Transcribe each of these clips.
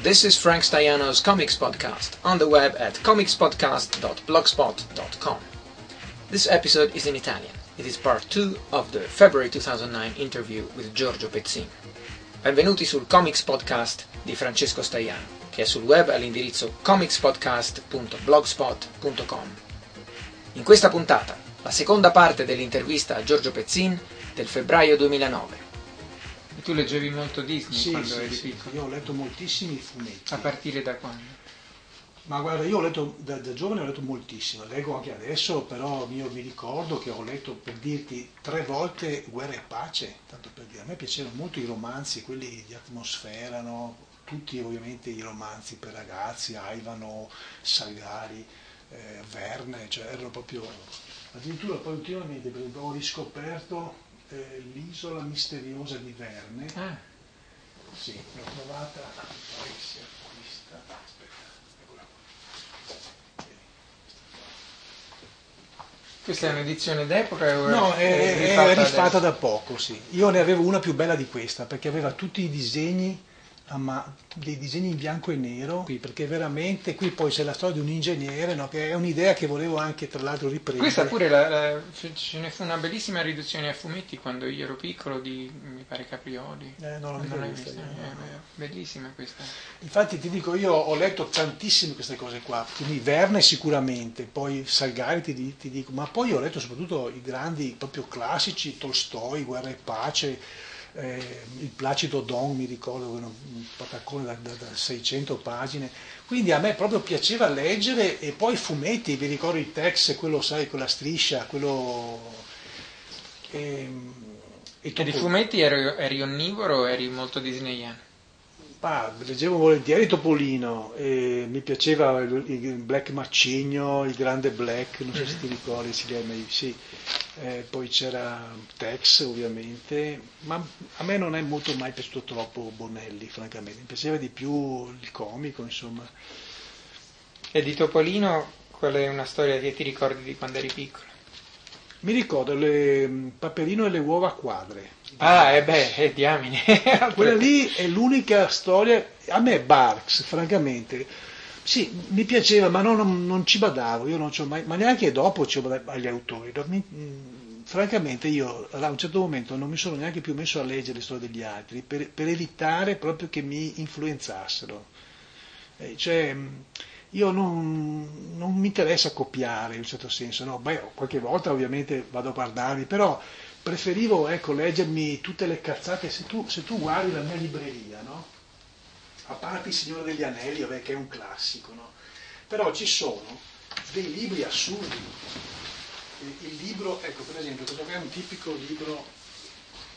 This is Frank Staiano's Comics Podcast on the web at comicspodcast.blogspot.com. This episode is in Italian. It is part 2 of the February 2009 interview with Giorgio Pezzin. Benvenuti sul Comics Podcast di Francesco Staiano, che è sul web all'indirizzo comicspodcast.blogspot.com. In questa puntata, la seconda parte dell'intervista a Giorgio Pezzin del febbraio 2009. Tu leggevi molto Disney Sì, quando sì, eri sì, piccolo? io ho letto moltissimi fumetti. A partire da quando? Ma guarda, io ho letto da, da giovane ho letto moltissimo, leggo anche adesso, però io mi ricordo che ho letto per dirti tre volte Guerra e Pace, tanto per dire. A me piacevano molto i romanzi, quelli di atmosfera, no? tutti ovviamente i romanzi per ragazzi, Aivano, Salgari, eh, Verne, cioè erano proprio... Addirittura poi ultimamente ho riscoperto eh, l'isola misteriosa di Verne. Ah, Sì, l'ho trovata, pare che sia questa. Aspetta, eccola qua. questa è un'edizione d'epoca? No, è, è rifatta rifatta adesso? da poco, sì. Io ne avevo una più bella di questa, perché aveva tutti i disegni, ma- dei disegni in bianco e nero, qui, perché veramente qui poi c'è la storia di un ingegnere, no, che è un'idea che volevo anche tra l'altro riprendere. Questa pure, la- la- ce ne fu una bellissima riduzione a fumetti quando io ero piccolo di, mi pare, Caprioli. Eh, non l'ho Non mica l'hai vista, vista? no, Eh, no. beh, bellissima questa. Infatti ti dico, io ho letto tantissime queste cose qua, quindi Verne sicuramente, poi Salgari ti, ti dico, ma poi ho letto soprattutto i grandi proprio classici, Tolstoi, Guerra e Pace, eh, il Placido Don mi ricordo, un pataccone da, da- da 600 pagine, quindi a me proprio piaceva leggere e poi i fumetti, vi ricordo il Tex, quello sai, con la striscia, quello... ehm, e E di fumetti eri, eri onnivoro o eri molto disneyano? Ah, leggevo volentieri Topolino, e mi piaceva il, il Black Macigno, il grande Black, non so se ti ricordi, si chiama, sì. Eh, poi c'era Tex ovviamente, ma a me non è molto mai piaciuto troppo Bonelli, francamente, mi piaceva di più il comico, insomma. E di Topolino, qual è una storia che ti ricordi di quando eri piccolo? Mi ricordo le Paperino e le uova quadre. Ah, e beh, eh, diamine. Quella lì è l'unica storia, a me Barks, francamente, sì, mi piaceva, ma non, non- non ci badavo, non mai, ma neanche dopo ci ho badato agli autori. no, mi- mh, francamente io a un certo momento non mi sono neanche più messo a leggere le storie degli altri, per, per evitare proprio che mi influenzassero. Eh, cioè, mh, io non, non mi interessa copiare in un certo senso, no? Beh, qualche volta ovviamente vado a guardarli, però preferivo ecco, leggermi tutte le cazzate. Se tu, se tu guardi la mia libreria, no? A parte Il Signore degli Anelli, vabbè, che è un classico, no? però ci sono dei libri assurdi. Il, libro, ecco per esempio, questo qua è un tipico libro,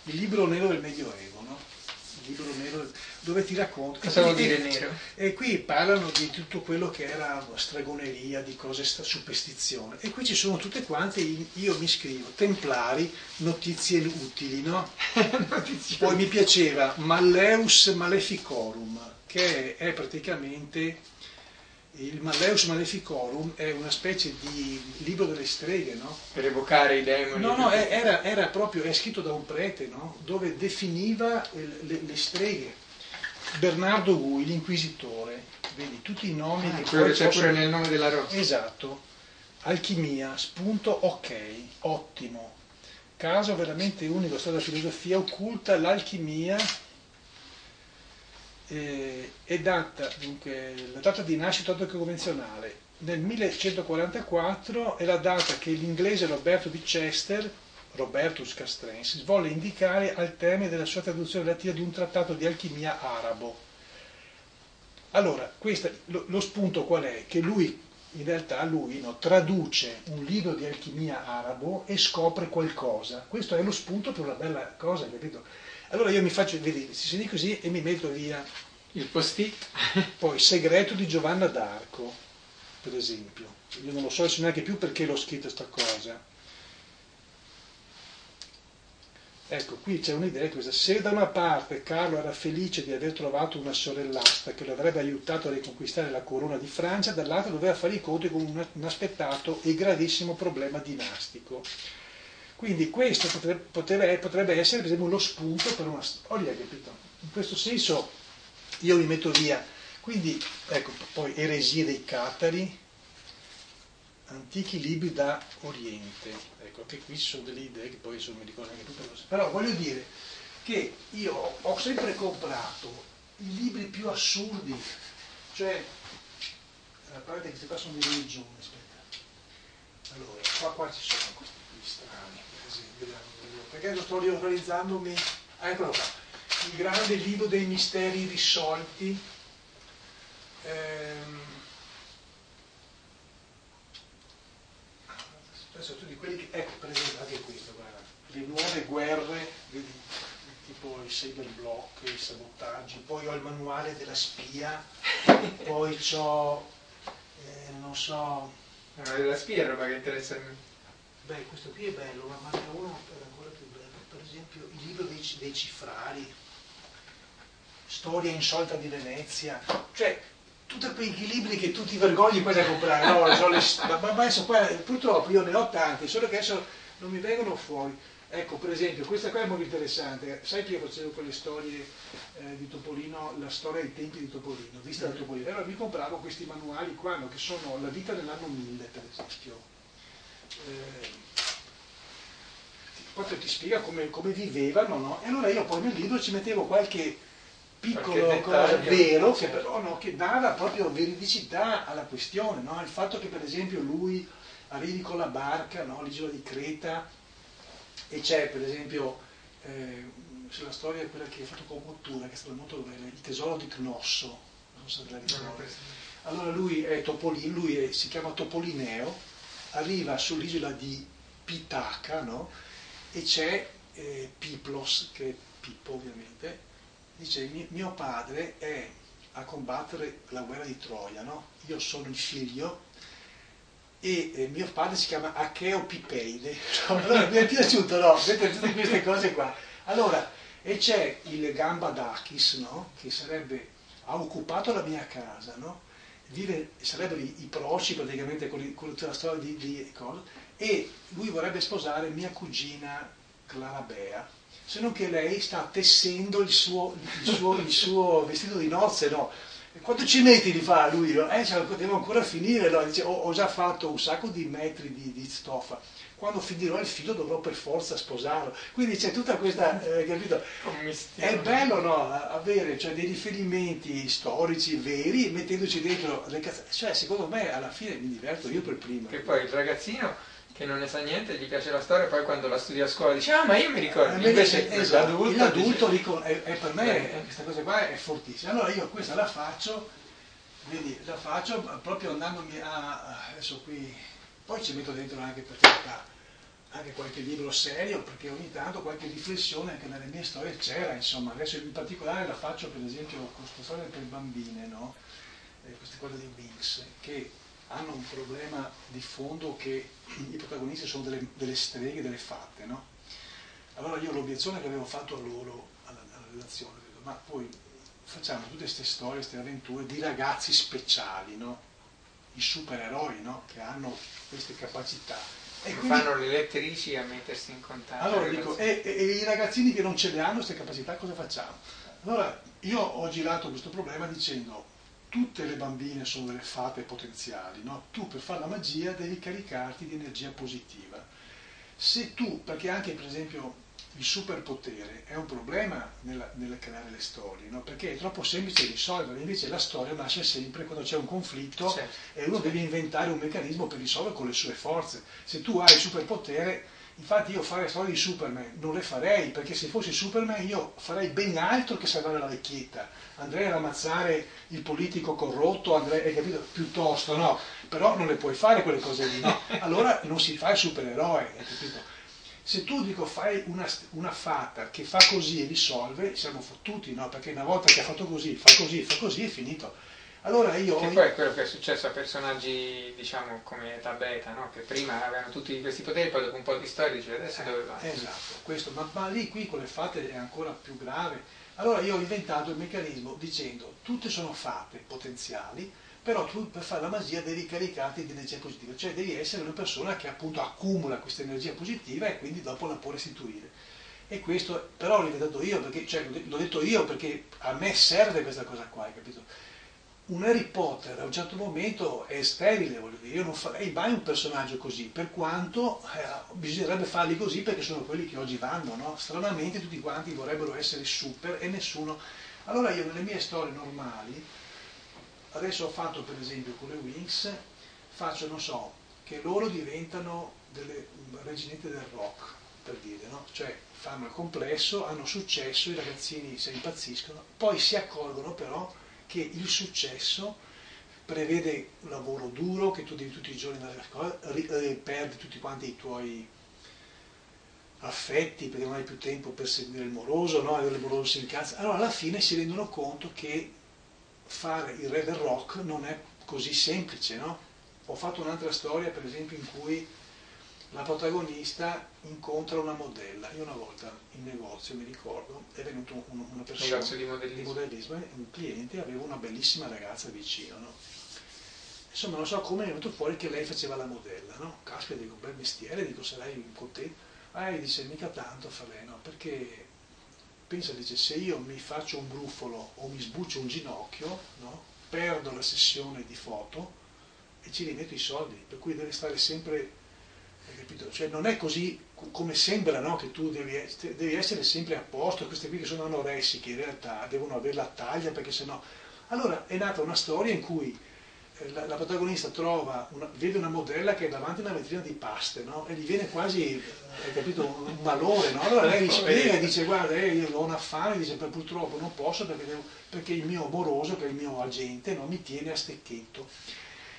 il libro nero del Medioevo, no? Libro nero dove ti racconta. Cosa vuol e- dire nero? e qui parlano di tutto quello che era stregoneria, di cose, sta- superstizione. E qui ci sono tutte quante, io mi scrivo, templari, notizie utili, no? Poi mi piaceva Malleus Maleficorum, che è praticamente il Malleus Maleficorum è una specie di libro delle streghe, no? Per evocare i demoni. No, no, è- era, era proprio, è scritto da un prete, no? Dove definiva le, le streghe. Bernardo Gui, l'inquisitore, vedi tutti i nomi Ah, che quello che c'è possono- pure nel nome della rosa. Esatto. Alchimia, spunto ok, ottimo. Caso veramente unico, storia della filosofia occulta, l'alchimia eh, è data, dunque, la data di nascita convenzionale nel 1144 è la data che l'inglese Roberto di Chester, Robertus Castrensis, volle indicare al termine della sua traduzione latina di un trattato di alchimia arabo. Allora, questa- lo, lo spunto qual è? Che lui, in realtà, lui no, traduce un libro di alchimia arabo e scopre qualcosa. Questo è lo spunto per una bella cosa, capito? Allora io mi faccio, vedi, si sente così e mi metto via. Il post-it. Poi, segreto di Giovanna d'Arco, per esempio. Io non lo so neanche più perché l'ho scritto sta cosa. Ecco, qui c'è un'idea questa. Se da una parte Carlo era felice di aver trovato una sorellastra che lo avrebbe aiutato a riconquistare la corona di Francia, dall'altro doveva fare i conti con un inaspettato e gravissimo problema dinastico. Quindi questo potrebbe, potrebbe- essere per esempio lo spunto per una storia, capito? In questo senso io mi metto via Quindi, ecco, poi eresie dei catari, antichi libri da Oriente. Ecco, anche qui ci sono delle idee che poi insomma mi ricordo anche tutte cose. Però voglio dire che io ho sempre comprato i libri più assurdi, cioè, a parte che qua sono di religione, aspetta. Allora, qua, qua ci sono questi perché lo sto riorganizzandomi, ah, eccolo qua, il grande libro dei misteri risolti, ehm, tutti quelli che, ecco per esempio anche questo, guarda, le nuove guerre, vedi, tipo i cyberblock, i sabotaggi, poi ho il manuale della spia, poi ho, eh, non so... Manuale della spia è roba che interessa a me. Beh, questo qui è bello, ma manca uno è ancora più bello, per esempio il libro dei, dei cifrari, Storia insolita di Venezia, cioè tutti quei libri che tu ti vergogni quasi a comprare, no, le, ma, ma adesso qua, purtroppo io ne ho tanti, solo che adesso non mi vengono fuori. Ecco, per esempio, questa qua è molto interessante. Sai che io facevo quelle storie eh, di Topolino, la storia dei tempi di Topolino, vista da Topolino. Allora mi compravo questi manuali qua, che sono la vita nell'anno 1000, per esempio. Eh, proprio ti spiega come, come vivevano, no? E allora io poi nel libro ci mettevo qualche piccolo cosa vero, che però no, che dava proprio veridicità alla questione, no? Il fatto che per esempio lui arrivi con la barca, no? l'isola di Creta, e c'è per esempio eh, la storia è quella che ha fatto con Mottura, che è stata molto bella, il tesoro di Cnosso, non so se la ricordi. Allora lui è Topolino, lui è, si chiama Topolineo, arriva sull'isola di Pitaca, no? E c'è eh, Piplos, che è Pippo ovviamente, dice mio padre è a combattere la guerra di Troia, no? Io sono il figlio e eh, mio padre si chiama Acheo Pipeide. Allora, mi è piaciuto, no? Vedete tutte queste cose qua. Allora, e c'è il Gambadakis, no? Che sarebbe, ha occupato la mia casa, no? Vive, sarebbero i, i proci praticamente con, con tutta la storia di, di cose, e lui vorrebbe sposare mia cugina Clarabea, se non che lei sta tessendo il suo, il suo, il suo vestito di nozze, no? E quanto ci metti di fare lui? Eh, devo ancora finire, no? Dice, ho, ho, già fatto un sacco di metri di, di stoffa. Quando finirò il filo dovrò per forza sposarlo. Quindi c'è tutta questa, eh, capito? È bello no? avere cioè, dei riferimenti storici veri mettendoci dentro le cazzate. Cioè, secondo me alla fine mi diverto io per primo. Che poi il ragazzino che non ne sa niente, gli piace la storia, poi quando la studia a scuola dice ah ma io mi ricordo, eh, invece esatto, l'adulto, l'adulto dice, è, è per me eh. questa cosa qua è fortissima. Allora io questa la faccio, quindi la faccio proprio andandomi a, adesso qui, poi ci metto dentro anche per carità, anche qualche libro serio, perché ogni tanto qualche riflessione anche nelle mie storie c'era, insomma, adesso in particolare la faccio per esempio con questa storia per bambine, no? eh, queste cose di Winx, che hanno un problema di fondo che i protagonisti sono delle, delle streghe, delle fatte, no? Allora io l'obiezione che avevo fatto a loro, alla, alla relazione, detto, ma poi facciamo tutte queste storie, queste avventure di ragazzi speciali, no? I supereroi? Che hanno queste capacità. E quindi, fanno le lettrici a mettersi in contatto. Allora dico, e, e, e, i ragazzini che non ce le hanno queste capacità cosa facciamo? Allora io ho girato questo problema dicendo tutte le bambine sono delle fate potenziali, no? tu per fare la magia devi caricarti di energia positiva. Se tu, perché anche per esempio il superpotere è un problema nel, nel creare le storie, no? perché è troppo semplice risolvere, invece la storia nasce sempre quando c'è un conflitto certo. e uno deve inventare un meccanismo per risolvere con le sue forze. Se tu hai il superpotere Infatti io fare storie di Superman non le farei, perché se fossi Superman io farei ben altro che salvare la vecchietta. Andrei ad ammazzare il politico corrotto, andrei, hai capito? Piuttosto, no? Però non le puoi fare quelle cose lì, no? Allora non si fa il supereroe, hai capito? Se tu dico fai una, una fata che fa così e risolve, siamo fottuti, no? Perché una volta che ha fatto così, fa così, fa così, è finito. Allora io... Che poi è quello che è successo a personaggi, diciamo, come Eta Beta, no? che prima avevano tutti questi poteri, poi dopo un po' di storia dice adesso eh, dove va? Esatto, questo, ma, ma, lì qui con le fate è ancora più grave. Allora io ho inventato il meccanismo dicendo tutte sono fate potenziali, però tu per fare la magia devi caricarti di energia positiva, cioè devi essere una persona che appunto accumula questa energia positiva e quindi dopo la può restituire. E questo però l'ho inventato io, perché, cioè l'ho detto io perché a me serve questa cosa qua, hai capito? un Harry Potter a un certo momento è sterile, voglio dire, io non farei mai un personaggio così, per quanto eh, bisognerebbe farli così perché sono quelli che oggi vanno, no? Stranamente tutti quanti vorrebbero essere super e nessuno. Allora io nelle mie storie normali, adesso ho fatto per esempio con le Wings, faccio, non so, che loro diventano delle reginette del rock, per dire, no? Cioè fanno il complesso, hanno successo, i ragazzini si impazziscono, poi si accorgono però che il successo prevede un lavoro duro, che tu devi tutti i giorni andare a scuola, eh, perdi tutti quanti i tuoi affetti perché non hai più tempo per seguire il moroso, no? il moroso si incazza. Allora alla fine si rendono conto che fare il re del rock non è così semplice, no? Ho fatto un'altra storia, per esempio, in cui la protagonista incontra una modella. Io una volta in negozio, mi ricordo, è venuto un, una persona negozio di modellismo. di modellismo, un cliente aveva una bellissima ragazza vicino. No? Insomma, non so come è venuto fuori che lei faceva la modella. No? Caspita, dico, bel mestiere, dico, sarai contento. Ah, e dice, mica tanto fa lei, no? Perché pensa, dice, se io mi faccio un brufolo o mi sbuccio un ginocchio, no? perdo la sessione di foto e ci rimetto i soldi, per cui deve stare sempre cioè non è così come sembra no? che tu devi, devi, essere sempre a posto, queste qui che sono anoressiche in realtà devono avere la taglia perché sennò... Allora è nata una storia in cui la, la protagonista trova una, vede una modella che è davanti a una vetrina di paste no? e gli viene quasi, hai capito, un malore. No? Allora lei spiega e dice guarda eh, io ho un affare, dice purtroppo non posso perché, devo, perché il mio amoroso, che è il mio agente, no? mi tiene a stecchetto.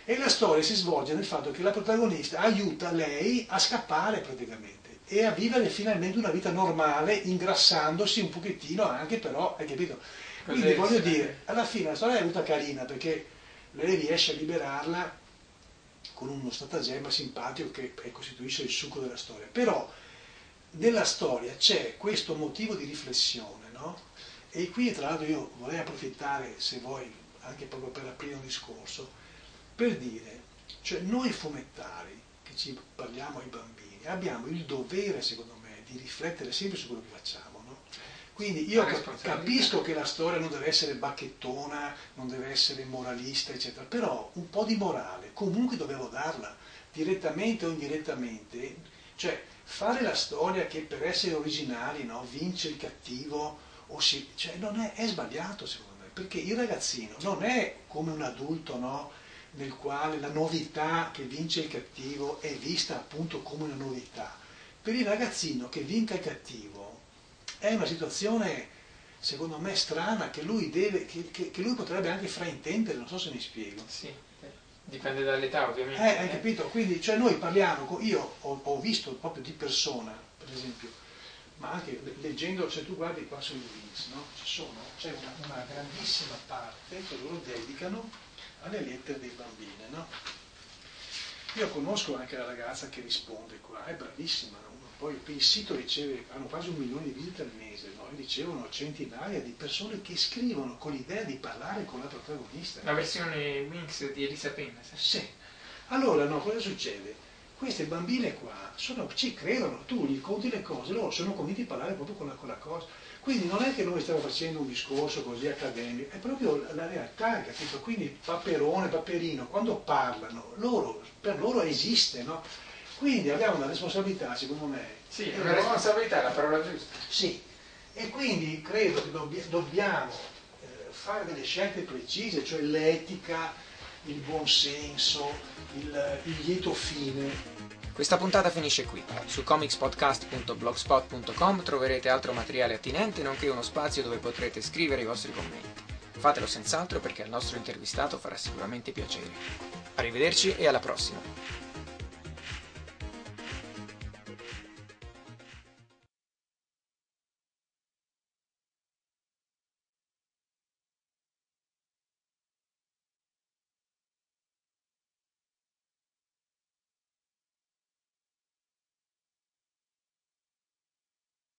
E la storia si svolge nel fatto che la protagonista aiuta lei a scappare praticamente e a vivere finalmente una vita normale, ingrassandosi un pochettino anche però, hai capito? Quindi voglio dire, alla fine la storia è venuta carina perché lei riesce a liberarla con uno stratagemma simpatico che costituisce il succo della storia. Però nella storia c'è questo motivo di riflessione, no? E qui tra l'altro io vorrei approfittare, se vuoi, anche proprio per aprire un discorso, per dire, cioè noi fumettari che ci parliamo ai bambini abbiamo il dovere, secondo me, di riflettere sempre su quello che facciamo. Quindi io capisco che la storia non deve essere bacchettona, non deve essere moralista, eccetera, però un po' di morale comunque dovevo darla, direttamente o indirettamente, cioè fare la storia che per essere originali no, vince il cattivo, o si, cioè non è, è sbagliato secondo me, perché il ragazzino non è come un adulto, no? nel quale la novità che vince il cattivo è vista appunto come una novità. Per il ragazzino che vinca il cattivo è una situazione, secondo me, strana che lui, deve, che, che, che lui potrebbe anche fraintendere, non so se mi spiego. Sì, dipende dall'età ovviamente. Eh, hai capito? Quindi cioè noi parliamo, io ho, ho visto proprio di persona, per esempio, ma anche leggendo, se tu guardi qua sui links, no? sono, c'è una, una grandissima parte che loro dedicano alle lettere dei bambini, no? Io conosco anche la ragazza che risponde qua, è bravissima, poi il sito riceve, hanno quasi un milione di visite al mese, no? e ricevono centinaia di persone che scrivono con l'idea di parlare con la protagonista. La versione Winx di Elisa Penna. Sì. Allora, no, cosa succede? Queste bambine qua sono, ci credono, tu gli conti le cose, loro sono convinti di parlare proprio con la, con la cosa. Quindi non è che noi stiamo facendo un discorso così accademico, è proprio la realtà, capito? Quindi Paperone, Paperino, quando parlano, loro, per loro esiste, no? Quindi abbiamo una responsabilità, secondo me. Sì, una responsabilità è la parola giusta. Sì, e quindi credo che dobb- dobbiamo eh, fare delle scelte precise, cioè l'etica, il buonsenso, il, il lieto fine questa puntata finisce qui. Su comicspodcast.blogspot.com troverete altro materiale attinente nonché uno spazio dove potrete scrivere i vostri commenti. Fatelo senz'altro perché al nostro intervistato farà sicuramente piacere. Arrivederci e alla prossima!